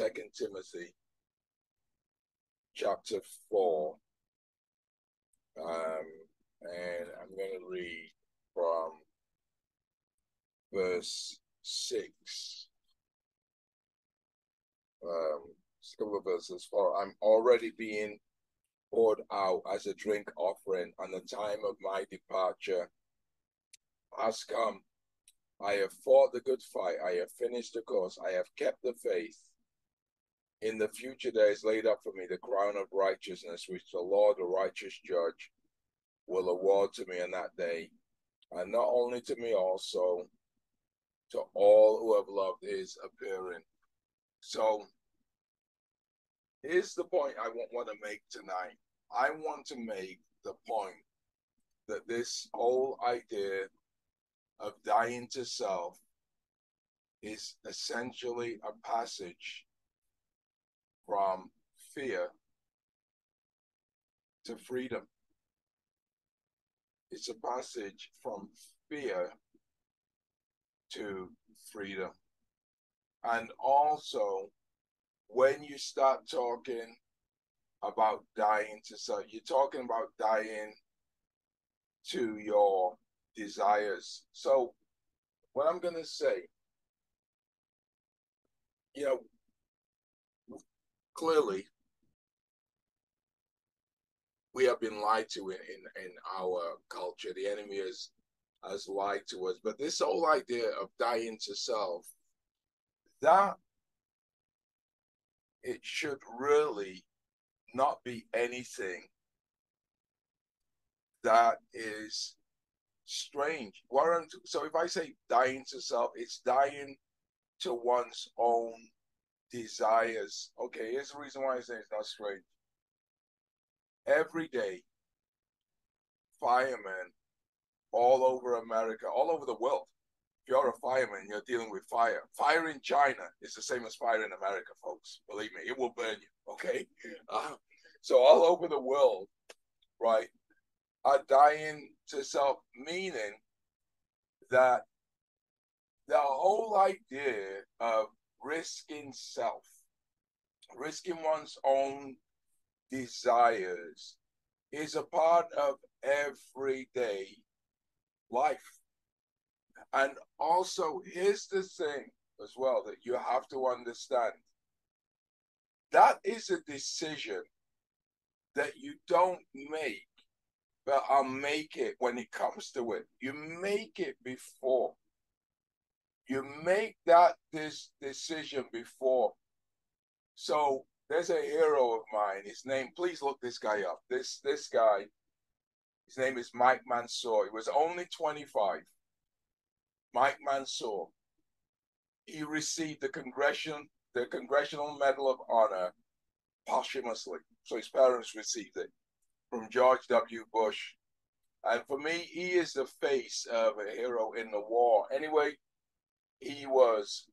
Second Timothy chapter four. Um, and I'm going to read from verse six. Um, a couple of verses. For I'm already being poured out as a drink offering, and the time of my departure has come. I have fought the good fight. I have finished the course. I have kept the faith. In the future, there is laid up for me the crown of righteousness, which the Lord, the righteous judge, will award to me on that day. And not only to me, also to all who have loved his appearing. So here's the point I want to make tonight. I want to make the point that this whole idea of dying to self is essentially a passage from fear to freedom. It's a passage from fear to freedom. And also, when you start talking about dying to self, you're talking about dying to your desires. So, what I'm going to say, you know, clearly, we have been lied to in, in, in our culture. The enemy has, has lied to us. But this whole idea of dying to self, that it should really not be anything that is strange. So if I say dying to self, it's dying to one's own desires. Okay, here's the reason why I say it's not strange. Every day, firemen all over America, all over the world. If you're a fireman, you're dealing with fire. Fire in China is the same as fire in America, folks. Believe me, it will burn you. Okay, uh, so all over the world, right, are dying to self, meaning that the whole idea of risking self, risking one's own desires, is a part of everyday life. And also, here's the thing as well that you have to understand that is a decision that you don't make but I'll make it when it comes to it. You make it before. You make that this decision before. So there's a hero of mine. His name, please look this guy up. This this guy, his name is Mike Monsoor. He was only 25. Mike Monsoor. He received the congressional the Congressional Medal of Honor posthumously. So his parents received it from George W. Bush. And for me, he is the face of a hero in the war. Anyway, he was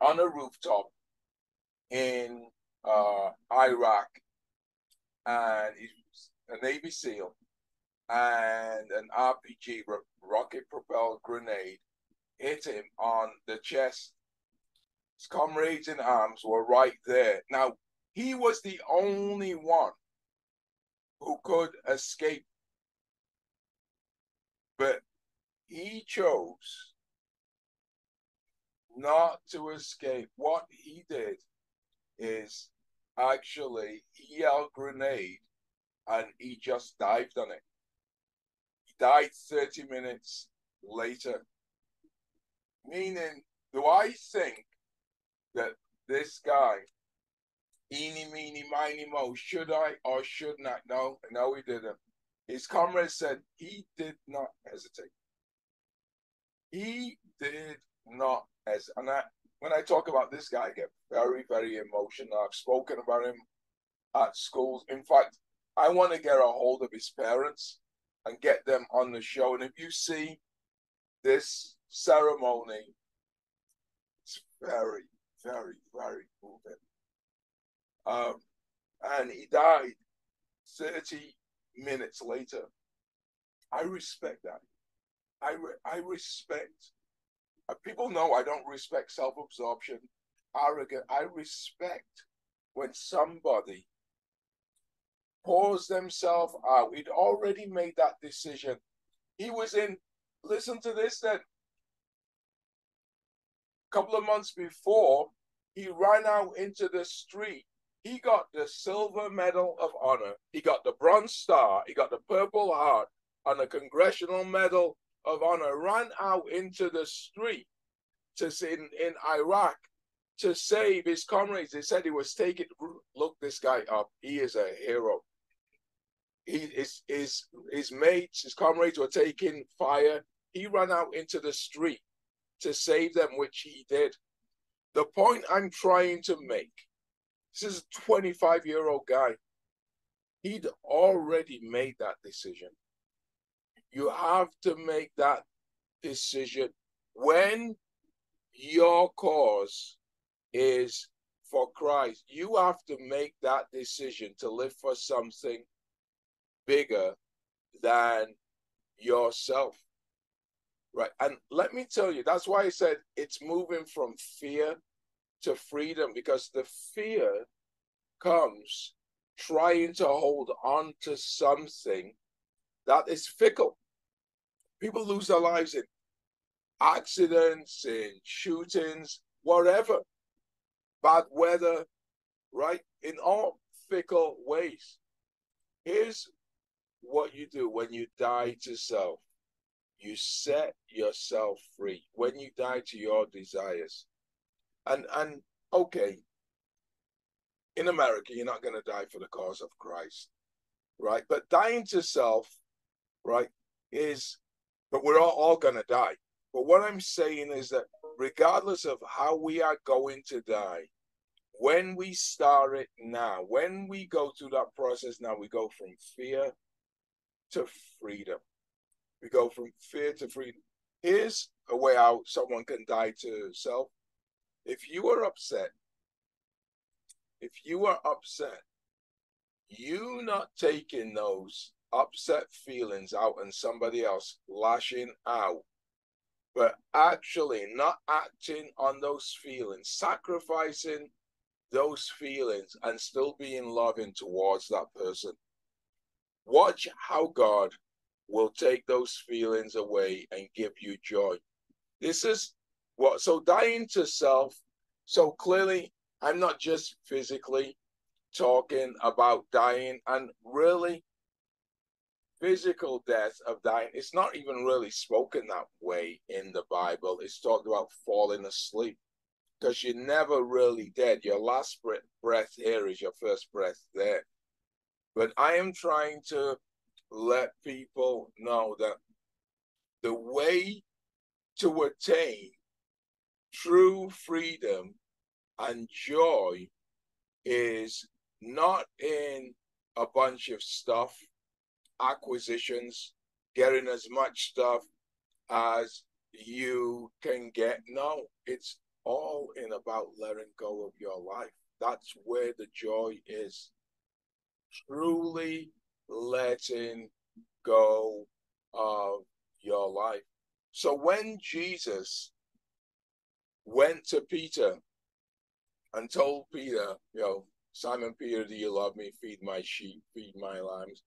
on a rooftop in uh, Iraq, and he's a Navy SEAL, and an RPG rocket propelled grenade hit him on the chest. His comrades in arms were right there. Now, he was the only one who could escape. But he chose not to escape. What he did is actually he yelled grenade and he just dived on it. He died 30 minutes later. Meaning, do I think that this guy Eeny, meeny, miny, mo. Should I or should not? No, no, he didn't. His comrade said he did not hesitate. He did not as And I, when I talk about this guy, I get very, very emotional. I've spoken about him at schools. In fact, I want to get a hold of his parents and get them on the show. And if you see this ceremony, it's very, very, very moving. Um, and he died 30 minutes later. I respect that. I, re- I respect. People know I don't respect self absorption. arrogant. I respect when somebody pours themselves out. He'd already made that decision. He was in, listen to this then. A couple of months before, he ran out into the street. He got the silver medal of honor. He got the bronze star. He got the purple heart and the congressional medal of honor. Ran out into the street to in, in Iraq to save his comrades. They said he was taking. Look this guy up. He is a hero. He, his, his, his mates, his comrades were taking fire. He ran out into the street to save them, which he did. The point I'm trying to make this is a 25 year old guy. He'd already made that decision. You have to make that decision when your cause is for Christ. You have to make that decision to live for something bigger than yourself. Right. And let me tell you, that's why I said it's moving from fear to freedom because the fear comes trying to hold on to something that is fickle. People lose their lives in accidents, in shootings, whatever, bad weather, right? In all fickle ways. Here's what you do when you die to self. You set yourself free when you die to your desires. And and okay. In america you're not going to die for the cause of christ right? But dying to self right is but we're all, all going to die but what i'm saying is that regardless of how we are going to die when we start it now when we go through that process now we go from fear to freedom. We go from fear to freedom. Here's a way out someone can die to self. If you are upset, if you are upset, you not taking those upset feelings out on somebody else, lashing out, but actually not acting on those feelings, sacrificing those feelings and still being loving towards that person. Watch how God will take those feelings away and give you joy. This is what, so dying to self. So clearly, I'm not just physically talking about dying and really physical death of dying. It's not even really spoken that way in the Bible. It's talked about falling asleep because you're never really dead. Your last breath here is your first breath there. But I am trying to let people know that the way to attain true freedom and joy is not in a bunch of stuff, acquisitions, getting as much stuff as you can get. No, it's all in about letting go of your life. That's where the joy is truly letting go of your life. So when Jesus went to Peter and told Peter, you know, Simon Peter, do you love me? Feed my sheep, feed my lambs.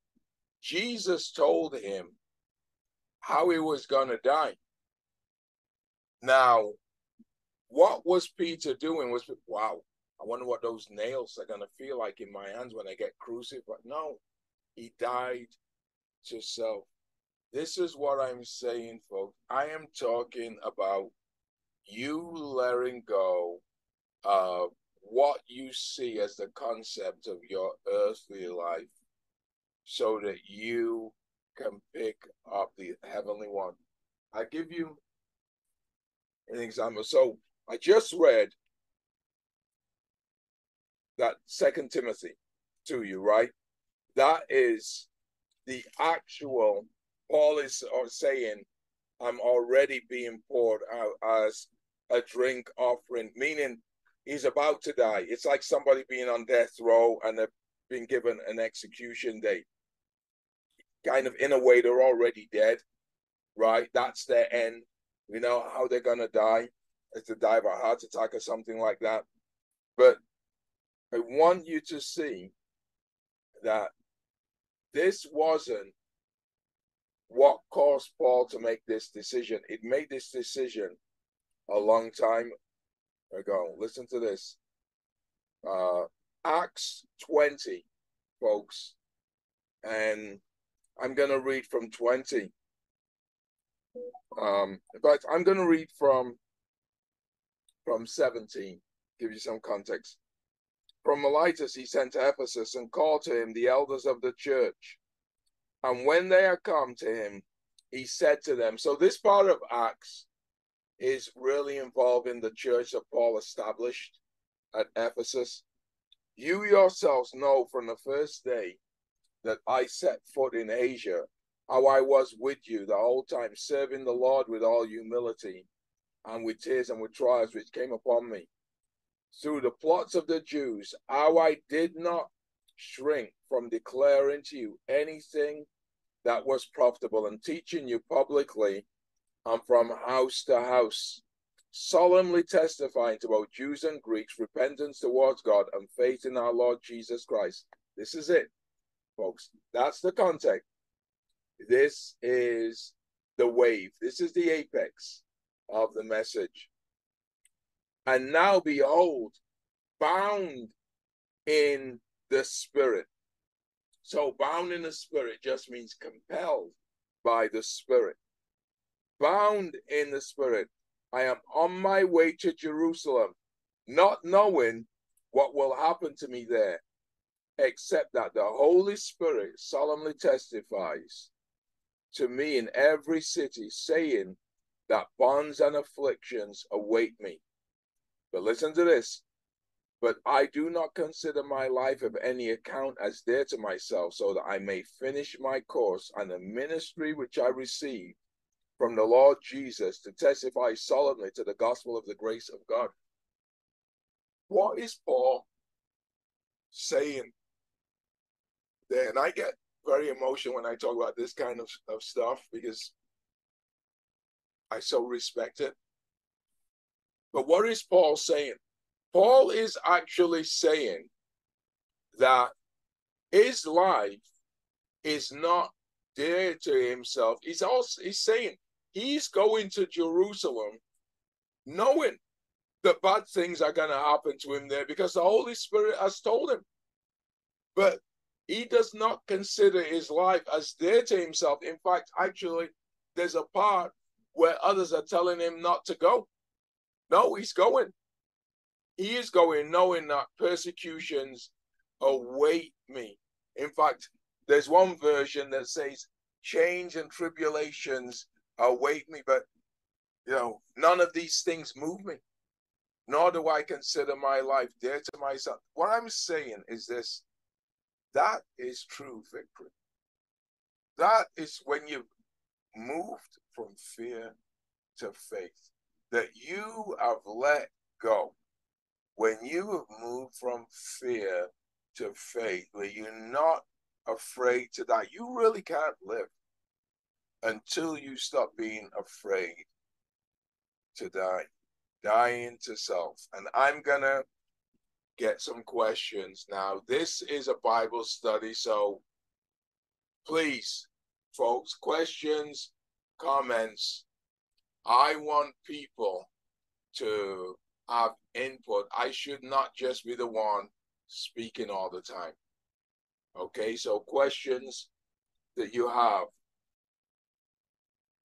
Jesus told him how he was going to die. Now, what was Peter doing? Was wow, I wonder what those nails are going to feel like in my hands when I get crucified. No, he died to self. This is what I'm saying, folks. I am talking about you letting go of what you see as the concept of your earthly life so that you can pick up the heavenly one. I give you an example. So I just read that Second Timothy to you, right? That is the actual Paul is uh, saying, I'm already being poured out as a drink offering, meaning he's about to die. It's like somebody being on death row and they've been given an execution date. Kind of in a way, they're already dead, right? That's their end. We know how they're gonna die. is to die of a heart attack or something like that. But I want you to see that this wasn't what caused Paul to make this decision. It made this decision a long time ago. Listen to this. Uh, Acts 20, folks. And I'm going to read from 20. Um, fact, I'm going to read from from 17, give you some context. From Miletus he sent to Ephesus and called to him the elders of the church. And when they had come to him, he said to them, so this part of Acts is really involving the church that Paul established at Ephesus. You yourselves know from the first day that I set foot in Asia how I was with you the whole time, serving the Lord with all humility and with tears and with trials which came upon me. Through the plots of the Jews, how I did not shrink from declaring to you anything that was profitable and teaching you publicly and from house to house, solemnly testifying to both Jews and Greeks repentance towards God and faith in our Lord Jesus Christ. This is it, folks. That's the context. This is the wave. This is the apex of the message. And now behold, bound in the spirit. So bound in the spirit just means compelled by the spirit. Bound in the spirit. I am on my way to Jerusalem, not knowing what will happen to me there, except that the Holy Spirit solemnly testifies to me in every city, saying that bonds and afflictions await me. But listen to this. But I do not consider my life of any account as dear to myself, so that I may finish my course and the ministry which I received from the Lord Jesus to testify solemnly to the gospel of the grace of God. What is Paul saying? And I get very emotional when I talk about this kind of, of stuff because I so respect it. But what is Paul saying? Paul is actually saying that his life is not dear to himself. He's also he's saying he's going to Jerusalem knowing that bad things are going to happen to him there because the Holy Spirit has told him. But he does not consider his life as dear to himself. In fact, actually, there's a part where others are telling him not to go. No, he's going. He is going, knowing that persecutions await me. In fact, there's one version that says change and tribulations await me, but you know, none of these things move me, nor do I consider my life dear to myself. What I'm saying is this that is true victory. That is when you've moved from fear to faith, that you have let go. When you have moved from fear to faith, where you're not afraid to die, you really can't live until you stop being afraid to die, dying to self. And I'm going to get some questions. Now, this is a Bible study, so please, folks, questions, comments. I want people to have input. I should not just be the one speaking all the time. Okay, so questions that you have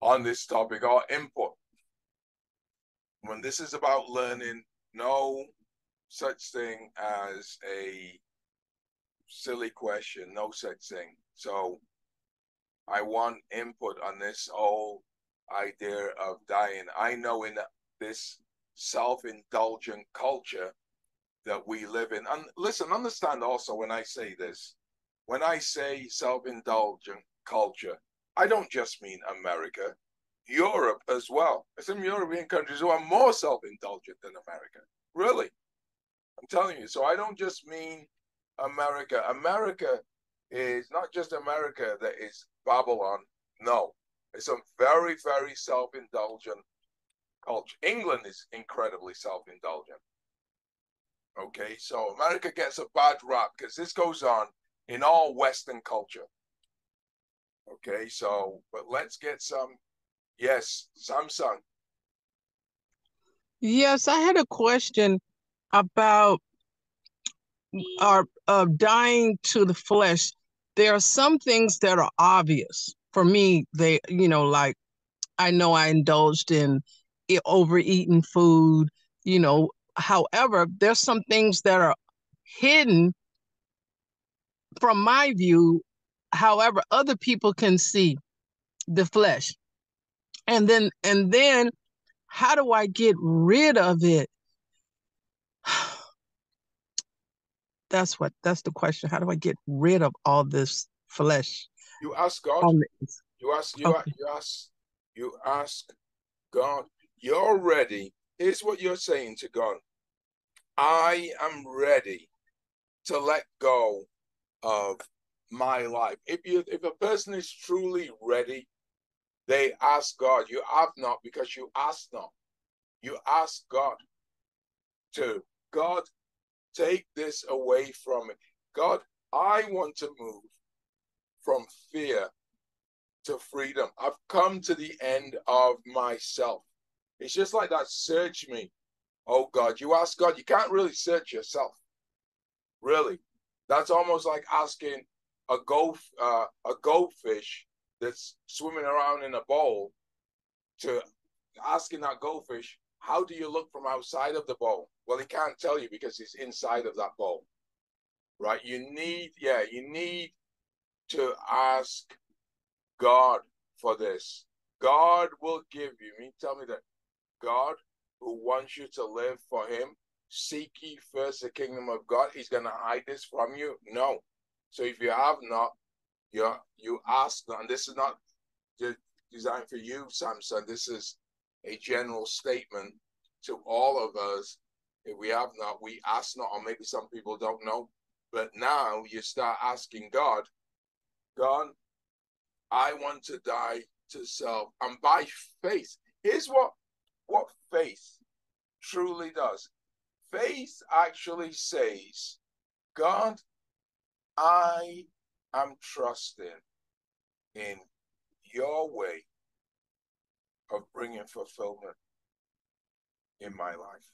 on this topic or input. When this is about learning, no such thing as a silly question, no such thing. So I want input on this whole idea of dying. I know in this self-indulgent culture that we live in. And listen, understand also when I say this, when I say self-indulgent culture, I don't just mean America, Europe as well. Some European countries who are more self-indulgent than America. Really. I'm telling you. So I don't just mean America. America is not just America that is Babylon. No, it's a very, very self-indulgent culture. England is incredibly self-indulgent. Okay, so America gets a bad rap because this goes on in all Western culture. Okay, so but let's get some. Yes, Samson. Yes, I had a question about our uh, dying to the flesh. There are some things that are obvious for me. They, you know, like I know I indulged in overeating food. You know, however, there's some things that are hidden from my view. However, other people can see the flesh, and then and then how do I get rid of it? That's what that's the question. How do I get rid of all this flesh? You ask God. You ask you, okay. you ask you ask God. You're ready. Here's what you're saying to God. I am ready to let go of my life. If you if a person is truly ready they ask God. You have not because you ask not. You ask God to, God, take this away from me. God, I want to move from fear to freedom. I've come to the end of myself. It's just like that search me. Oh God, you ask God, you can't really search yourself. Really. That's almost like asking a gold uh, a goldfish that's swimming around in a bowl to asking that goldfish, how do you look from outside of the bowl? Well, he can't tell you because he's inside of that bowl. Right? You need, yeah, you need to ask God for this. God will give you. Me tell me that God who wants you to live for him, seek ye first the kingdom of God. He's gonna hide this from you. No. So if you have not, you you ask, and this is not designed for you, Samson. This is a general statement to all of us. If we have not, we ask not, or maybe some people don't know. But now you start asking God, God, I want to die to self. And by faith, here's what what faith truly does. Faith actually says, God, I I'm trusting in your way of bringing fulfillment in my life.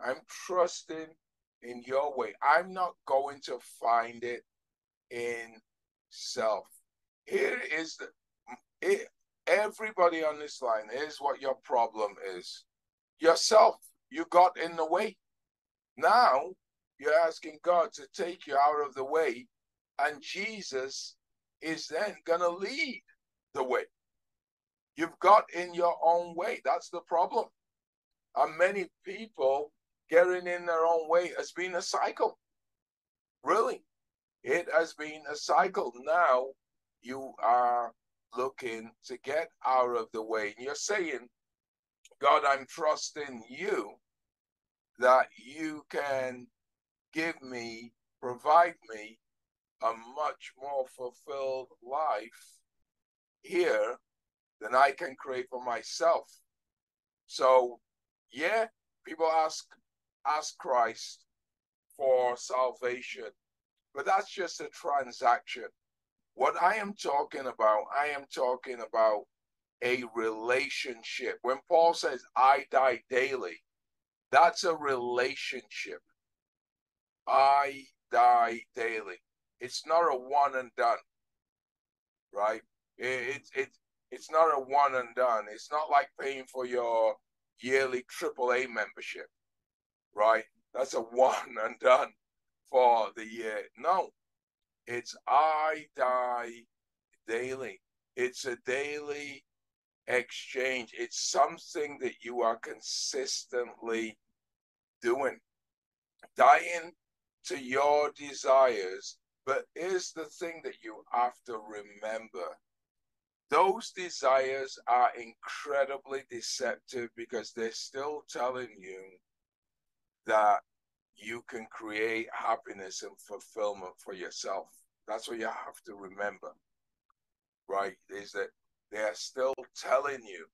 I'm trusting in your way. I'm not going to find it in self. Here is the it, everybody on this line. Here's what your problem is: yourself. You got in the way. Now you're asking God to take you out of the way and Jesus is then going to lead the way. You've got in your own way. That's the problem. And many people getting in their own way has been a cycle. Really, it has been a cycle. Now you are looking to get out of the way. And you're saying, God, I'm trusting you that you can give me, provide me a much more fulfilled life here than I can create for myself. So, yeah, people ask ask Christ for salvation, but that's just a transaction. What I am talking about, I am talking about a relationship. When Paul says, I die daily, that's a relationship. I die daily. It's not a one and done, right? It's it, it, it's not a one and done. It's not like paying for your yearly AAA membership, right? That's a one and done for the year. No, it's I die daily. It's a daily exchange. It's something that you are consistently doing. Dying to your desires but here's the thing that you have to remember those desires are incredibly deceptive because they're still telling you that you can create happiness and fulfillment for yourself. That's what you have to remember, right? Is that they are still telling you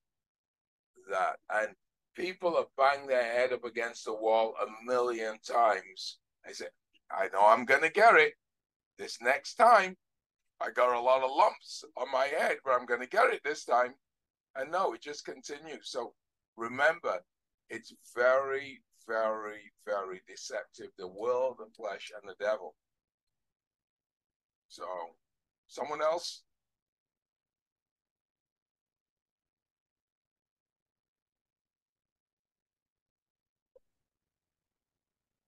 that. And people have banged their head up against the wall a million times. I said, I know I'm gonna get it. This next time, I got a lot of lumps on my head, but I'm gonna get it this time. And no, it just continues. So remember, it's very, very, very deceptive. The world, the flesh, and the devil. So, someone else?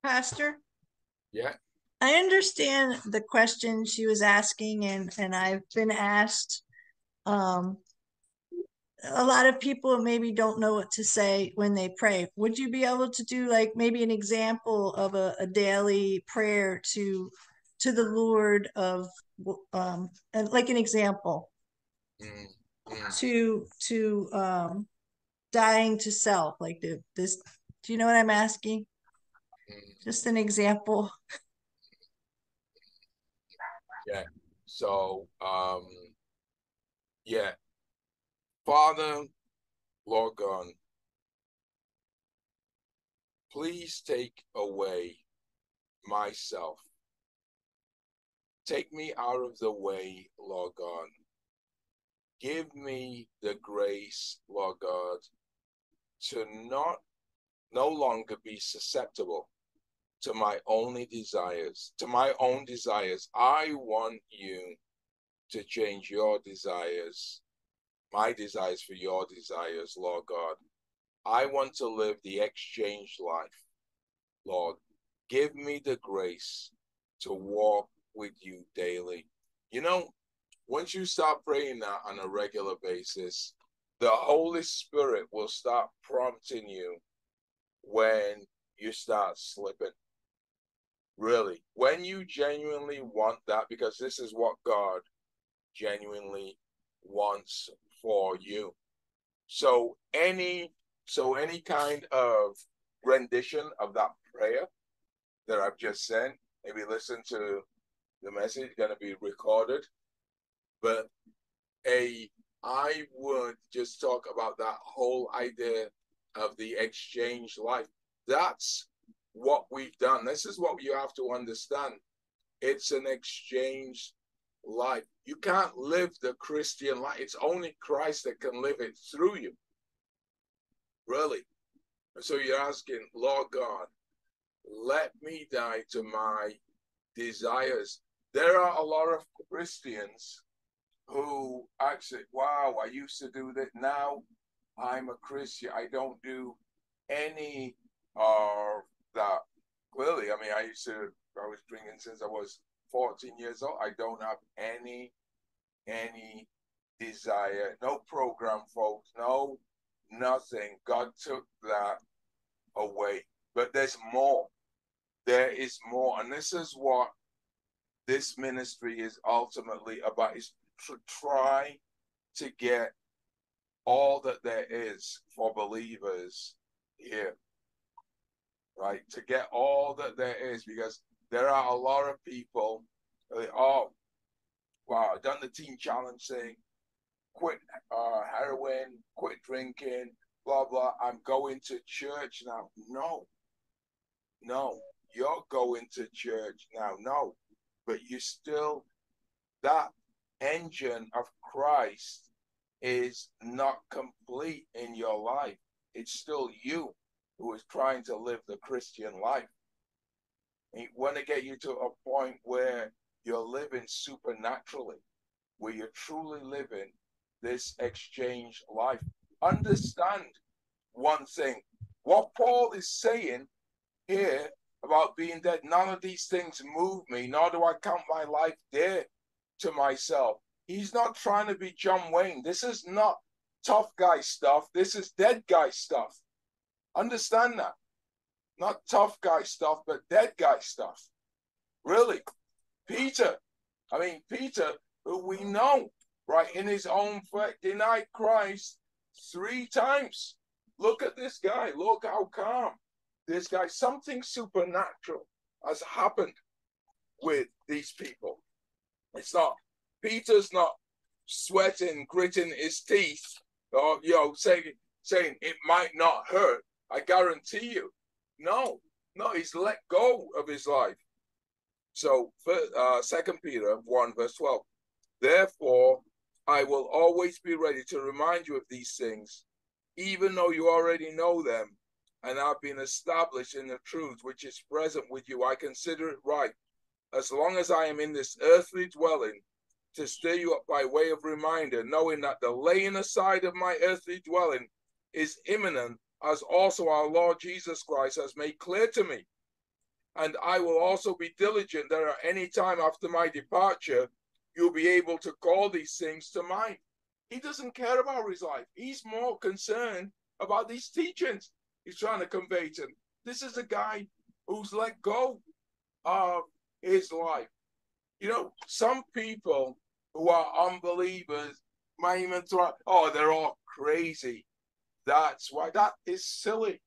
Pastor? Yeah. I understand the question she was asking, and, and I've been asked. Um, a lot of people maybe don't know what to say when they pray. Would you be able to do like maybe an example of a, a daily prayer to to the Lord of um and like an example mm, mm. to to um dying to self like the, this do you know what I'm asking? Mm. Just an example. Yeah. So um yeah, Father, Lord God, please take away myself. Take me out of the way, Lord God. Give me the grace, Lord God, to not no longer be susceptible to my only desires, to my own desires. I want you to change your desires my desires for your desires, Lord God. I want to live the exchange life, Lord. Give me the grace to walk with you daily. You know, once you start praying that on a regular basis, the Holy Spirit will start prompting you when you start slipping. Really, when you genuinely want that, because this is what God genuinely wants for you. So any so any kind of rendition of that prayer that I've just sent, maybe listen to the message gonna be recorded. But a I would just talk about that whole idea of the exchange life. That's what we've done. This is what you have to understand. It's an exchange life. You can't live the Christian life. It's only Christ that can live it through you. Really. So you're asking, Lord God, let me die to my desires. There are a lot of Christians who actually, wow, I used to do that. Now I'm a Christian. I don't do any of that. Clearly, I mean, I used to, I was drinking since I was 14 years old. I don't have any, any desire, no program, folks, no nothing. God took that away. But there's more. There is more. And this is what this ministry is ultimately about is to try to get all that there is for believers here. Right? To get all that there is because there are a lot of people, oh, wow, I've done the teen challenge thing, quit uh, heroin, quit drinking, blah, blah. I'm going to church now. No, no, you're going to church now. No, but you still, that engine of Christ is not complete in your life. It's still you who is trying to live the Christian life. We want to get you to a point where you're living supernaturally, where you're truly living this exchange life. Understand one thing. What Paul is saying here about being dead, none of these things move me, nor do I count my life dear to myself. He's not trying to be John Wayne. This is not tough guy stuff. This is dead guy stuff. Understand that. Not tough guy stuff, but dead guy stuff. Really. Peter, I mean, Peter, who we know, right, in his own fact, denied Christ three times. Look at this guy. Look how calm this guy. Something supernatural has happened with these people. It's not, Peter's not sweating, gritting his teeth, or, you know, saying, saying it might not hurt. I guarantee you. No, no, he's let go of his life. So, uh, Second Peter 1, verse 12. Therefore, I will always be ready to remind you of these things, even though you already know them and have been established in the truth which is present with you. I consider it right, as long as I am in this earthly dwelling, to stir you up by way of reminder, knowing that the laying aside of my earthly dwelling is imminent, as also our Lord Jesus Christ has made clear to me. And I will also be diligent that at any time after my departure, you'll be able to call these things to mind. He doesn't care about his life. He's more concerned about these teachings he's trying to convey to them. This is a guy who's let go of his life. You know, some people who are unbelievers might even throw, oh, they're all crazy. That's why that is silly.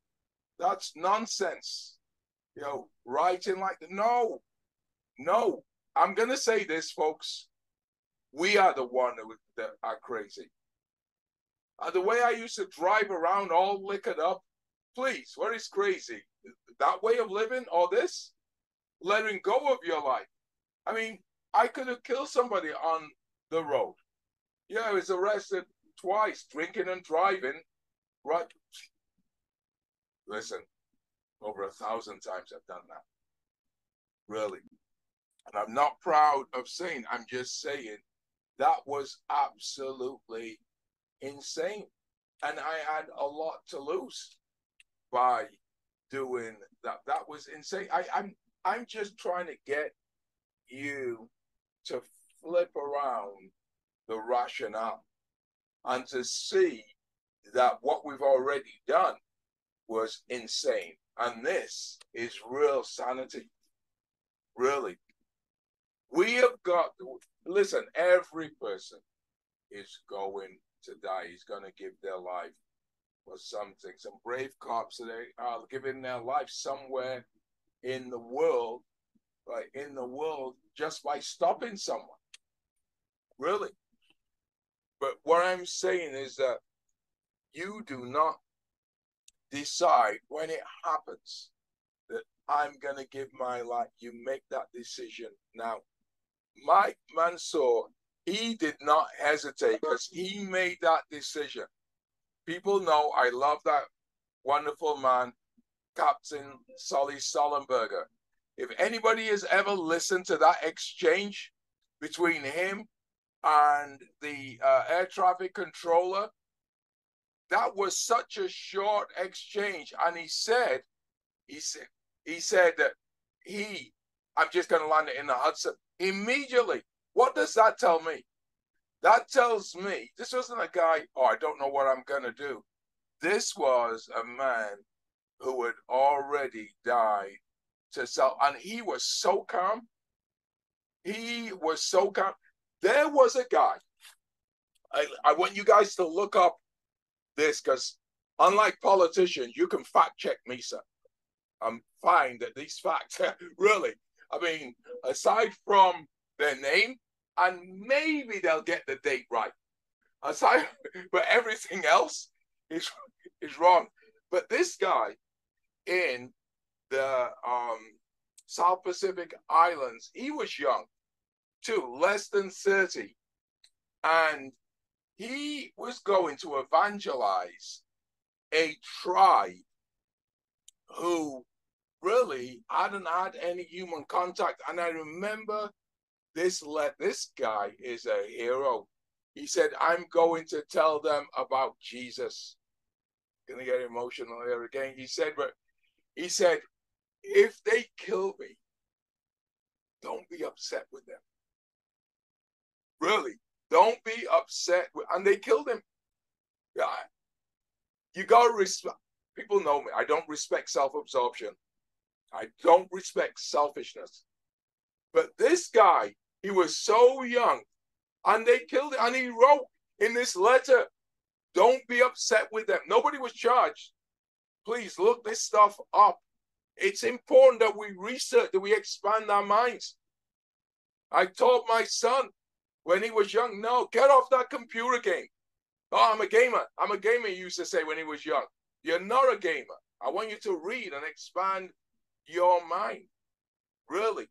That's nonsense. You know, writing like no, no. I'm gonna say this, folks. We are the one that are crazy. Uh, the way I used to drive around all liquored up, please, what is crazy? That way of living or this? Letting go of your life. I mean, I could have killed somebody on the road. Yeah, I was arrested twice, drinking and driving. Right. Listen, over a thousand times I've done that. Really. And I'm not proud of saying, I'm just saying that was absolutely insane. And I had a lot to lose by doing that. That was insane. I, I'm I'm just trying to get you to flip around the rationale and to see that what we've already done was insane. And this is real sanity. Really. We have got, listen, every person is going to die. He's going to give their life for something. Some brave cops they are giving their life somewhere in the world, right? In the world, just by stopping someone. Really. But what I'm saying is that you do not decide when it happens that I'm going to give my life. You make that decision now. Mike Monsoor, he did not hesitate because he made that decision. People know I love that wonderful man, Captain Sully Sullenberger. If anybody has ever listened to that exchange between him and the uh, air traffic controller, that was such a short exchange. And he said, he said, he said that he, I'm just going to land it in the Hudson immediately. What does that tell me? That tells me this wasn't a guy, oh, I don't know what I'm going to do. This was a man who had already died to self, and he was so calm. He was so calm. There was a guy. I, I want you guys to look up this because, unlike politicians, you can fact check me, sir. I'm fine that these facts, really, I mean, aside from their name, and maybe they'll get the date right. Aside, but everything else is is wrong. But this guy in the um, South Pacific Islands, he was young, too, less than 30. And he was going to evangelize a tribe who really hadn't had any human contact. And I remember this let this guy is a hero. He said, I'm going to tell them about Jesus. Gonna get emotional here again. He said, but he said, if they kill me, don't be upset with them. Really, don't be upset. And they killed him. Yeah, you gotta respect. People know me. I don't respect self-absorption. I don't respect selfishness. But this guy, he was so young, and they killed him. And he wrote in this letter, "Don't be upset with them." Nobody was charged. Please look this stuff up. It's important that we research, that we expand our minds. I told my son when he was young, no, get off that computer game. Oh, I'm a gamer. I'm a gamer, he used to say when he was young. You're not a gamer. I want you to read and expand your mind. Really,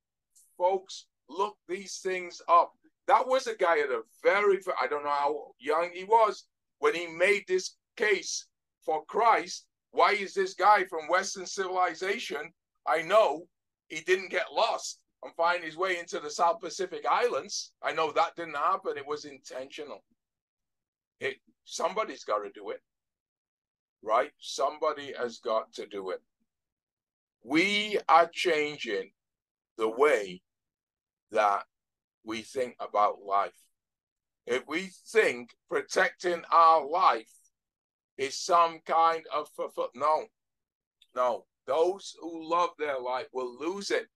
folks, look these things up. That was a guy at a very, I don't know how young he was when he made this case for Christ. Why is this guy from Western civilization? I know he didn't get lost and find his way into the South Pacific Islands. I know that didn't happen. It was intentional. It somebody's got to do it. Right? Somebody has got to do it. We are changing the way that we think about life. If we think protecting our life is some kind of fulfill, no, no. Those who love their life will lose it.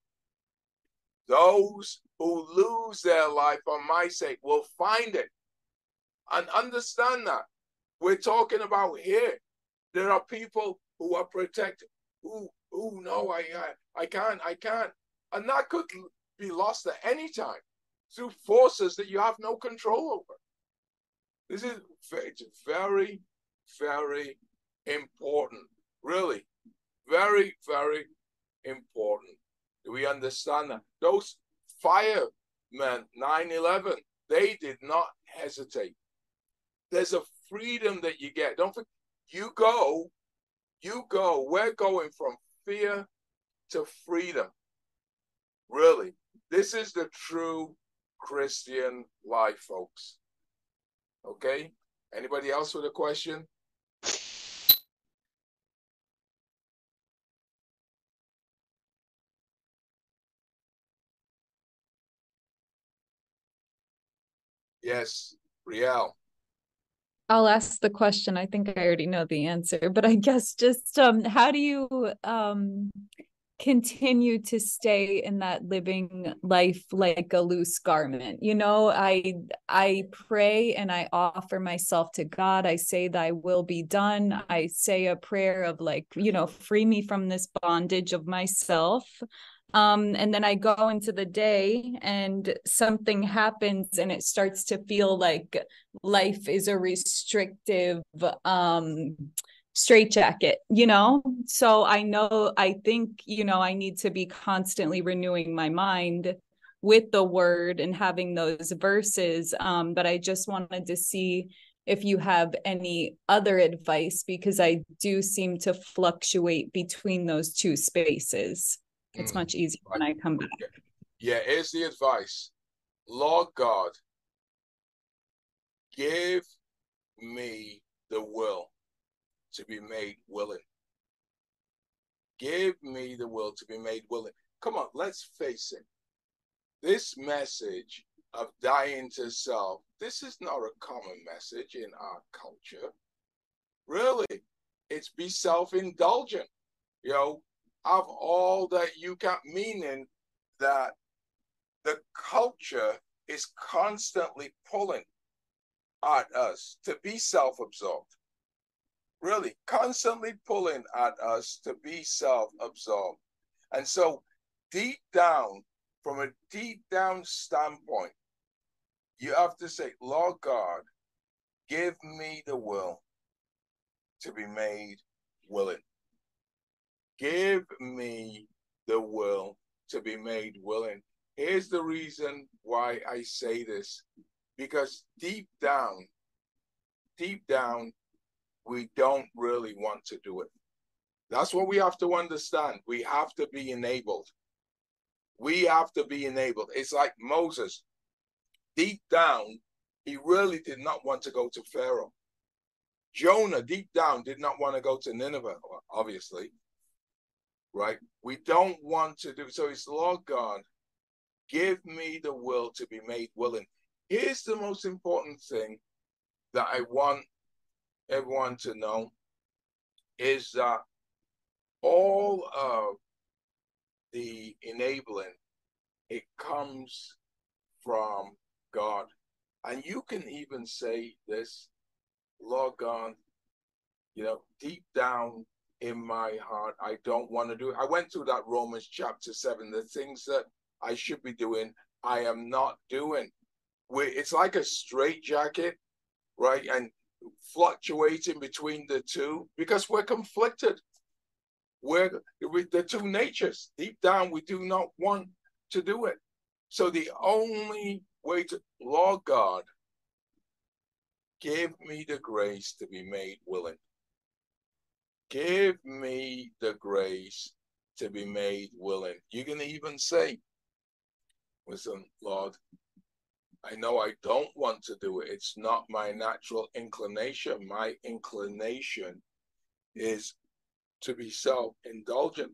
Those who lose their life for my sake will find it. And understand that. We're talking about here. There are people who are protected, who who know I, I I can't, I can't. And that could be lost at any time through forces that you have no control over. This is it's very, very important. Really, very, very important. Do we understand that? Those firemen, 9-11, they did not hesitate. There's a freedom that you get. Don't forget, you go, you go. We're going from fear to freedom. Really. This is the true Christian life, folks. Okay? Anybody else with a question? Yes, Riel. I'll ask the question. I think I already know the answer, but I guess just um how do you um continue to stay in that living life like a loose garment you know i i pray and i offer myself to god i say thy will be done i say a prayer of like you know free me from this bondage of myself um, and then I go into the day and something happens and it starts to feel like life is a restrictive um straitjacket, you know? So I know, I think, you know, I need to be constantly renewing my mind with the word and having those verses. Um, but I just wanted to see if you have any other advice because I do seem to fluctuate between those two spaces. It's mm, much easier right. when I come back. Yeah, here's the advice Lord God, give me the will to be made willing. Give me the will to be made willing. Come on, let's face it. This message of dying to self, this is not a common message in our culture. Really, it's be self indulgent. You know, have all that you can, meaning that the culture is constantly pulling at us to be self absorbed really constantly pulling at us to be self absorbed. And so, deep down, from a deep down standpoint, you have to say, Lord God, give me the will to be made willing. Give me the will to be made willing. Here's the reason why I say this because deep down, deep down, we don't really want to do it. That's what we have to understand. We have to be enabled. We have to be enabled. It's like Moses. Deep down, he really did not want to go to Pharaoh. Jonah, deep down, did not want to go to Nineveh, obviously. Right? We don't want to do so. It's Lord God, give me the will to be made willing. Here's the most important thing that I want everyone to know is that all of the enabling it comes from God. And you can even say this, Lord God, you know, deep down in my heart, I don't want to do it. I went through that Romans chapter seven, the things that I should be doing, I am not doing. It's like a straitjacket, right? And fluctuating between the two because we're conflicted. We're with the two natures. Deep down, we do not want to do it. So the only way to, Lord God, give me the grace to be made willing. Give me the grace to be made willing. You can even say, listen, Lord, I know I don't want to do it. It's not my natural inclination. My inclination is to be self indulgent.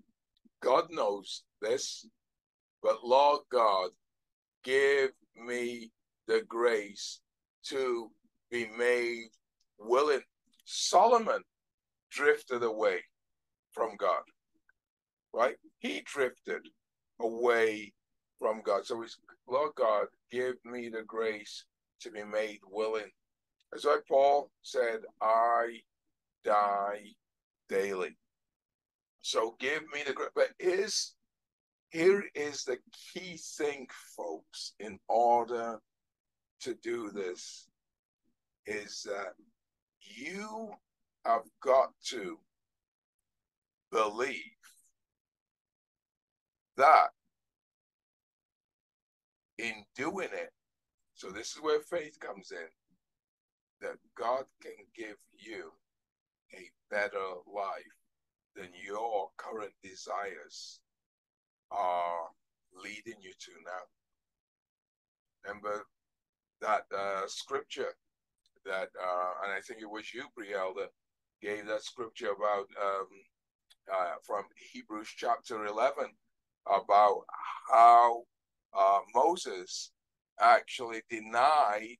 God knows this, but Lord God, give me the grace to be made willing. Solomon drifted away from God, right? He drifted away from God. So he's, Lord God, give me the grace to be made willing. As like Paul said, I die daily. So give me the grace. But is here is the key thing, folks, in order to do this, is that you have got to believe that in doing it, so this is where faith comes in, that God can give you a better life than your current desires are leading you to now. Remember that uh, scripture that, uh, and I think it was you, Brielle, that gave that scripture about um, uh, from Hebrews chapter 11 about how uh, Moses actually denied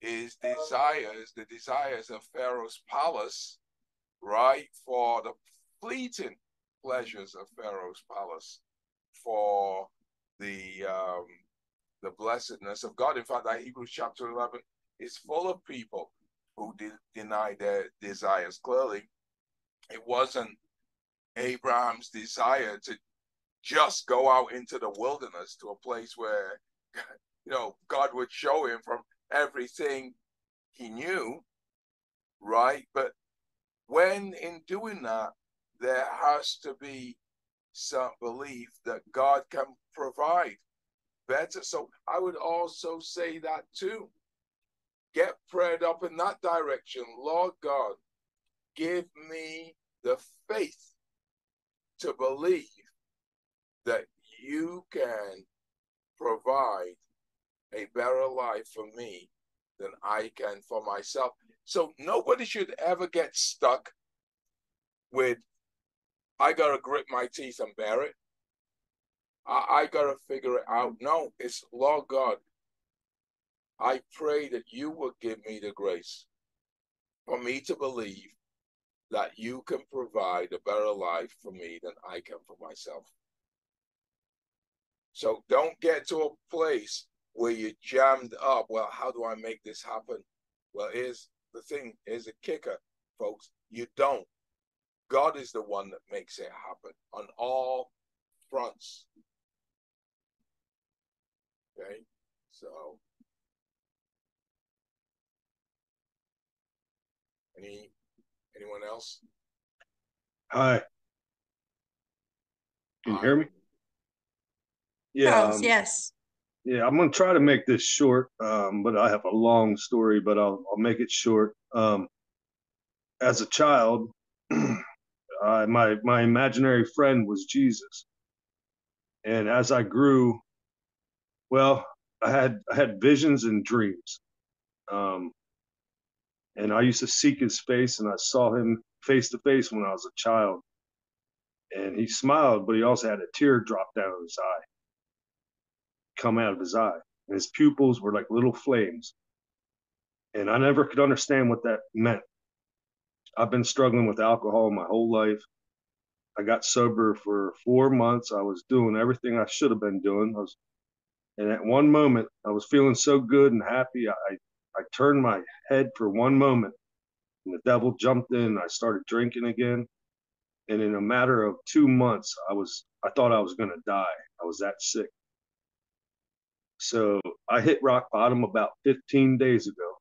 his desires, the desires of Pharaoh's palace, right, for the fleeting pleasures of Pharaoh's palace, for the um, the blessedness of God. In fact, that Hebrews chapter 11 is full of people who de- deny their desires. Clearly, it wasn't Abraham's desire to just go out into the wilderness to a place where, you know, God would show him from everything he knew, right? But when in doing that, there has to be some belief that God can provide better. So I would also say that too. Get prayed up in that direction. Lord God, give me the faith to believe that you can provide a better life for me than I can for myself. So nobody should ever get stuck with, I got to grit my teeth and bear it. I, I got to figure it out. No, it's Lord God. I pray that you will give me the grace for me to believe that you can provide a better life for me than I can for myself. So don't get to a place where you're jammed up. Well, how do I make this happen? Well, here's the thing, here's a kicker, folks. You don't. God is the one that makes it happen on all fronts. Okay, so any anyone else? Hi. Can you Hi. hear me? Yeah, Charles, um, yes. yeah. I'm gonna try to make this short, um, but I have a long story, but I'll I'll make it short. Um, as a child, I, my my imaginary friend was Jesus, and as I grew, well, I had I had visions and dreams, um, and I used to seek His face, and I saw Him face to face when I was a child, and He smiled, but He also had a tear drop down His eye. come out of his eye. And his pupils were like little flames. And I never could understand what that meant. I've been struggling with alcohol my whole life. I got sober for four months. I was doing everything I should have been doing. I was, and at one moment, I was feeling so good and happy. I, I turned my head for one moment, and the devil jumped in. I started drinking again. And in a matter of two months, I was, I thought I was going to die. I was that sick. So I hit rock bottom about 15 days ago.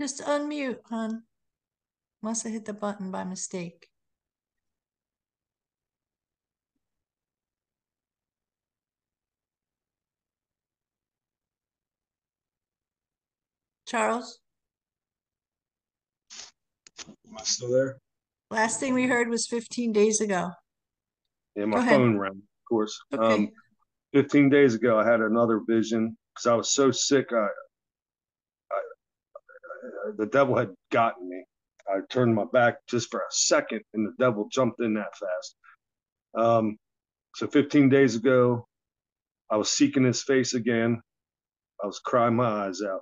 Just unmute, hon. Must have hit the button by mistake. Charles, Am I still there? last thing we heard was 15 days ago. Yeah, Go my ahead. phone rang, of course. Okay. Um, 15 days ago, I had another vision because I was so sick. I, I, I, the devil had gotten me. I turned my back just for a second, and the devil jumped in that fast. Um, so 15 days ago, I was seeking his face again. I was crying my eyes out.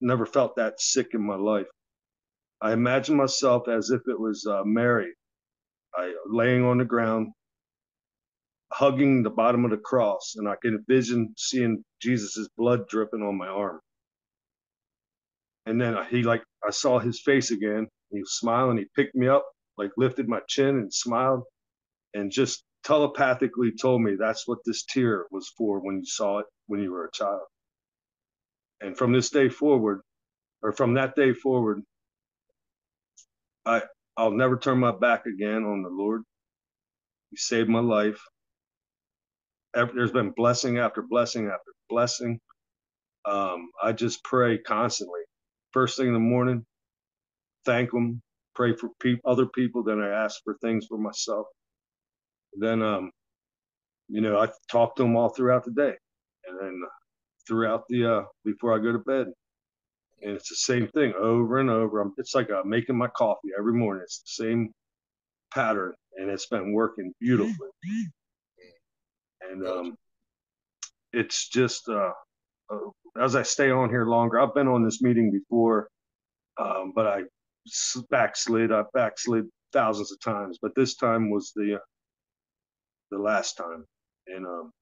Never felt that sick in my life. I imagined myself as if it was uh, Mary, I laying on the ground, hugging the bottom of the cross, and I can envision seeing Jesus's blood dripping on my arm. And then he like I saw his face again. He was smiling. He picked me up, like lifted my chin and smiled, and just telepathically told me that's what this tear was for when you saw it when you were a child. And from this day forward, or from that day forward, I I'll never turn my back again on the Lord. He saved my life. There's been blessing after blessing after blessing. Um, I just pray constantly. First thing in the morning, thank them, pray for peop other people. Then I ask for things for myself. Then, um, you know, I talk to them all throughout the day, and then throughout the uh, before I go to bed. And it's the same thing over and over. I'm, it's like uh, making my coffee every morning. It's the same pattern, and it's been working beautifully. And um, it's just uh, uh, as I stay on here longer. I've been on this meeting before, um, but I backslid. I backslid thousands of times, but this time was the uh, the last time. And um,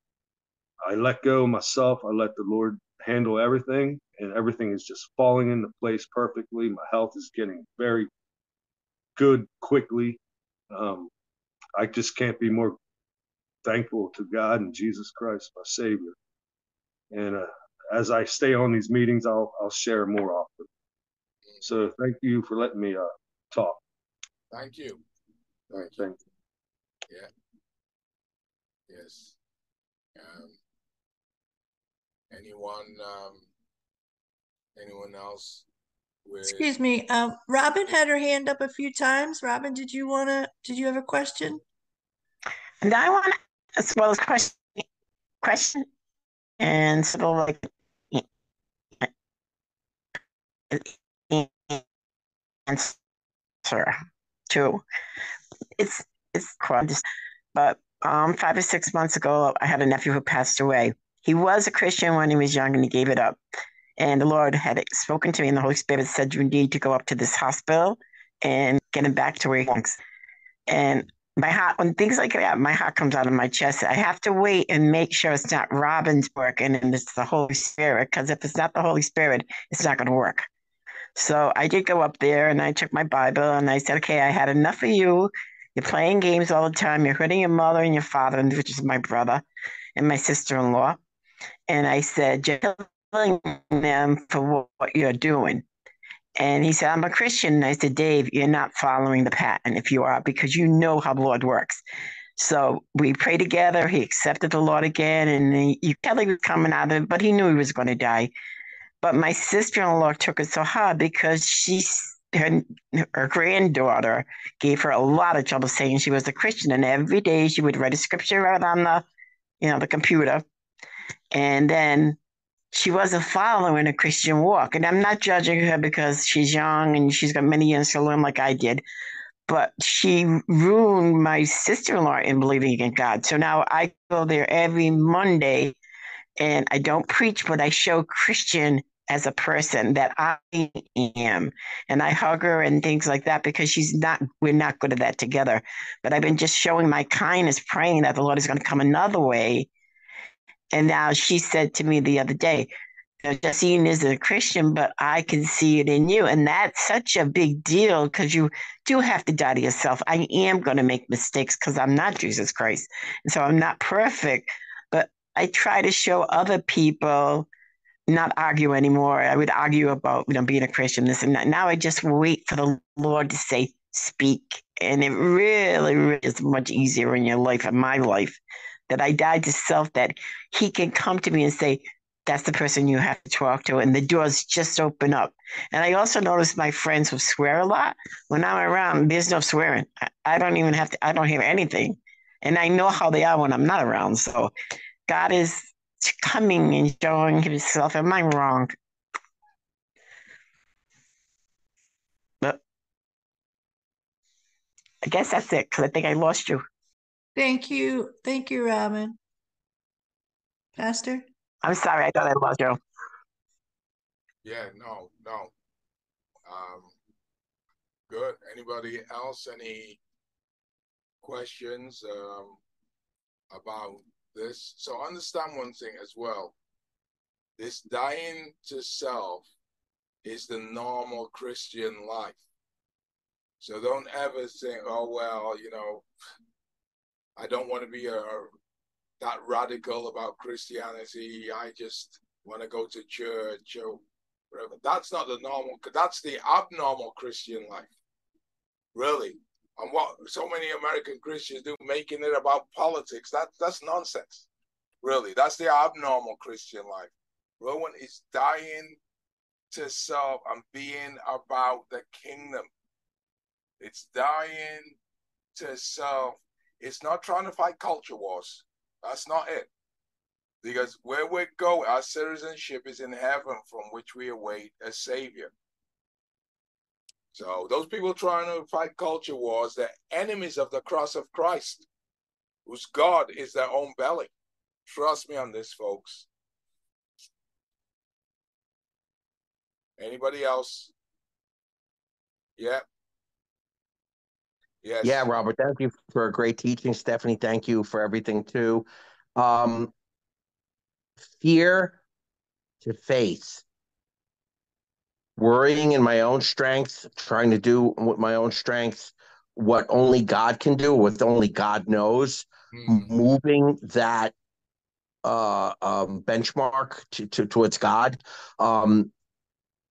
I let go myself. I let the Lord handle everything, and everything is just falling into place perfectly. My health is getting very good quickly. Um, I just can't be more thankful to God and Jesus Christ, my Savior. And uh, as I stay on these meetings, I'll I'll share more often. So thank you for letting me uh, talk. Thank you. Thank you. Thank Yes. Um, anyone, um, anyone else? With, Excuse me, um, Robin had her hand up a few times. Robin, did you wanna, did you have a question? And I want to, as well as question, question, and sort of like answer too. It's it's quite, but um, five or six months ago, I had a nephew who passed away. He was a Christian when he was young, and he gave it up. And the Lord had spoken to me, and the Holy Spirit said, "You need to go up to this hospital and get him back to where he belongs." And my heart when things like that my heart comes out of my chest i have to wait and make sure it's not robin's working and it's the holy spirit because if it's not the holy spirit it's not going to work so i did go up there and i took my bible and i said okay i had enough of you you're playing games all the time you're hurting your mother and your father which is my brother and my sister-in-law and i said you're killing them for what, you're doing and he said, I'm a Christian. And I said, Dave, you're not following the pattern if you are, because you know how the Lord works. So we prayed together. He accepted the Lord again, and he, he Kelly was coming out of it, but he knew he was going to die. But my sister-in-law took it so hard because she's her, her granddaughter gave her a lot of trouble saying she was a Christian, and every day she would write a scripture out on the, you know, the computer, and then she wasn't following a Christian walk. And I'm not judging her because she's young and she's got many years to learn like I did. But she ruined my sister in law in believing in God. So now I go there every Monday and I don't preach, but I show Christian as a person that I am. And I hug her and things like that because she's not, we're not good at that together. But I've been just showing my kindness, praying that the Lord is going to come another way and now she said to me the other day, Justine is a Christian, but I can see it in you. And that's such a big deal because you do have to die to yourself. I am going to make mistakes because I'm not Jesus Christ. And so I'm not perfect, but I try to show other people not argue anymore. I would argue about you know being a Christian, this and that. Now I just wait for the Lord to say, speak. And it really, really is much easier in your life, and my life, that I died to self, that He can come to me and say, that's the person you have to talk to, and the doors just open up. And I also notice my friends who swear a lot. When I'm around, there's no swearing. I, I don't even have to. I don't hear anything, and I know how they are when I'm not around. So, God is coming and showing Himself. Am I wrong? But I guess that's it because I think I lost you. Thank you. Thank you, Robin. Pastor? I'm sorry, I thought I lost you. Yeah, no, no. Um, good. Anybody else? Any questions um, about this? So understand one thing as well. This dying to self is the normal Christian life. So don't ever think, oh well, you know, I don't want to be a that radical about Christianity. I just want to go to church or whatever. That's not the normal, that's the abnormal Christian life, really. And what so many American Christians do, making it about politics, that, that's nonsense, really. That's the abnormal Christian life. Rowan is dying to self and being about the kingdom. It's dying to self. It's not trying to fight culture wars. That's not it. Because where we go, our citizenship is in heaven from which we await a savior. So those people trying to fight culture wars, they're enemies of the cross of Christ, whose God is their own belly. Trust me on this, folks. Anybody else? Yeah. Yes. Yeah, Robert, thank you for a great teaching. Stephanie, thank you for everything too. Um, fear to faith. Worrying in my own strength, trying to do with my own strength what only God can do, what only God knows, mm. moving that uh, um, benchmark to, to, towards God. Um,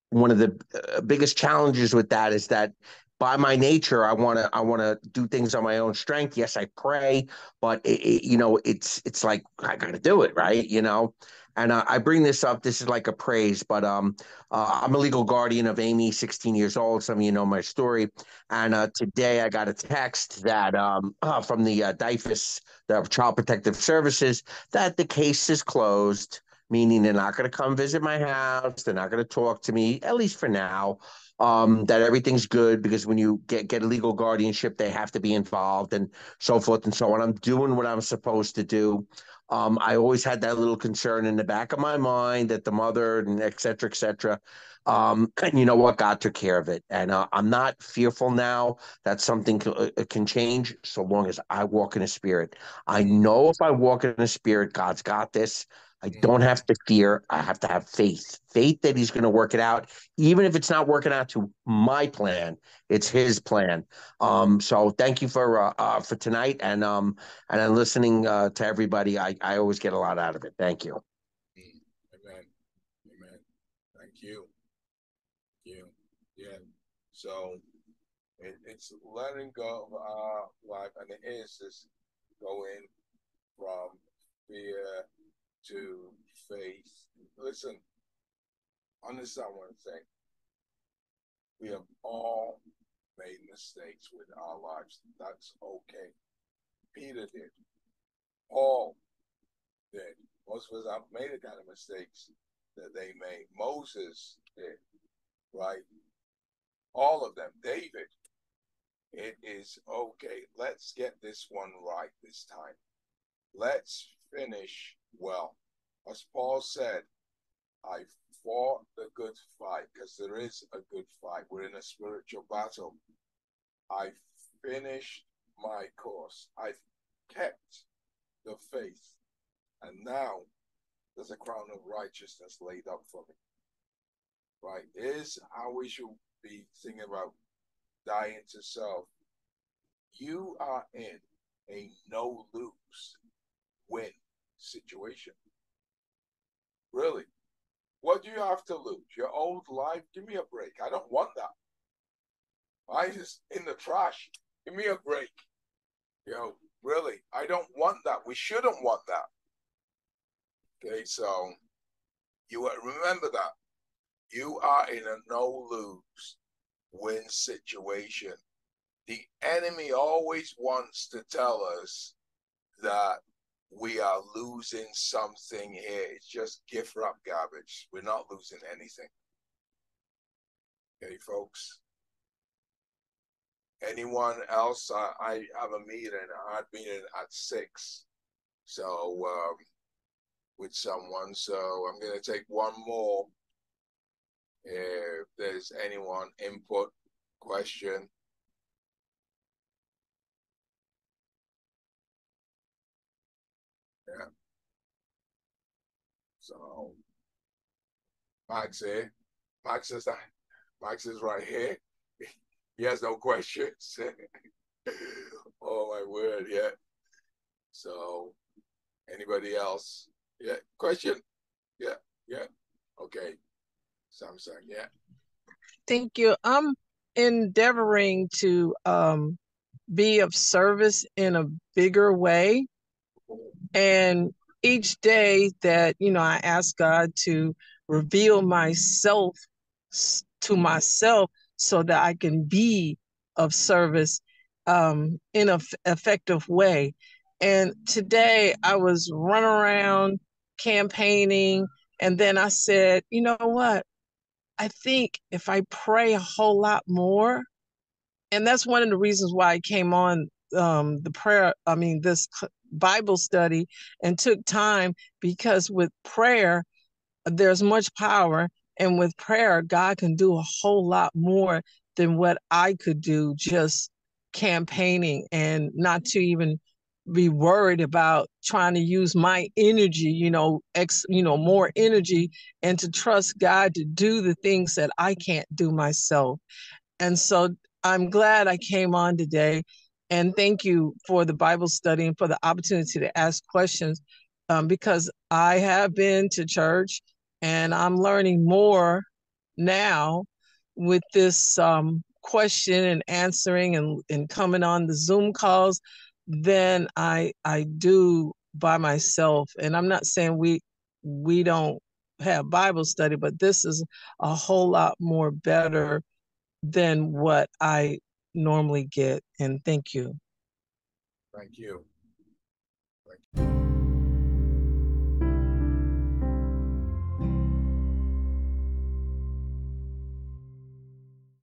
one of the uh, biggest challenges with that is that by my nature, I want to I want to do things on my own strength. Yes, I pray, but it, it, you know, it's it's like I got to do it, right? You know, and uh, I bring this up. This is like a praise, but um, uh, I'm a legal guardian of Amy, 16 years old. Some of you know my story. And uh, today I got a text that um, from the uh, DYFS, the Child Protective Services, that the case is closed meaning they're not going to come visit my house. They're not going to talk to me, at least for now um, that everything's good because when you get get a legal guardianship, they have to be involved and so forth and so on. I'm doing what I'm supposed to do. Um, I always had that little concern in the back of my mind that the mother and et cetera, et cetera. Um, and you know what? God took care of it. And uh, I'm not fearful now that something can, uh, can change so long as I walk in a spirit. I know if I walk in a spirit, God's got this. I don't have to fear. I have to have faith. Faith that he's going to work it out, even if it's not working out to my plan. It's his plan. Um, so thank you for uh, uh, for tonight, and um, and then listening uh, to everybody. I I always get a lot out of it. Thank you. Amen. Amen. Thank you. Thank you. Yeah. So it, it's letting go of our life, and it is just going from fear to faith. Listen, understand one thing. We have all made mistakes with our lives. That's okay. Peter did. Paul did. Most of us have made the kind of mistakes that they made. Moses did, right? All of them. David. It is okay. Let's get this one right this time. Let's finish well. As Paul said, I fought the good fight because there is a good fight. We're in a spiritual battle. I finished my course. I've kept the faith. And now there's a crown of righteousness laid up for me. Right? Is how we should be thinking about dying to self. You are in a no lose win situation. Really. What do you have to lose? Your old life? Give me a break. I don't want that. I just in the trash. Give me a break. You know, really, I don't want that. We shouldn't want that. Okay, so you remember that you are in a no lose win situation. The enemy always wants to tell us that we are losing something here. It's just gift wrap garbage. We're not losing anything. Okay, folks. Anyone else? I, I have a meeting, a hard meeting at six. So um, with someone. So I'm gonna take one more. If there's anyone input question. So Max here. Max is Max is right here. He has no questions. oh my word, yeah. So anybody else? Yeah. Question? Yeah, yeah. Okay. Samson, yeah. Thank you. I'm endeavoring to um be of service in a bigger way and each day that, you know, I ask God to reveal myself to myself so that I can be of service um, in an effective way. And today I was running around campaigning, and then I said, you know what? I think if I pray a whole lot more, and that's one of the reasons why I came on um, the prayer, I mean, this Bible study and took time because with prayer, there's much power. And with prayer, God can do a whole lot more than what I could do just campaigning and not to even be worried about trying to use my energy, you know, ex, you know, more energy and to trust God to do the things that I can't do myself. And so I'm glad I came on today and thank you for the Bible study and for the opportunity to ask questions um, because I have been to church and I'm learning more now with this um, question and answering and, and coming on the Zoom calls than I I do by myself. And I'm not saying we we don't have Bible study, but this is a whole lot more better than what I normally get. And thank you. Thank you. Thank you.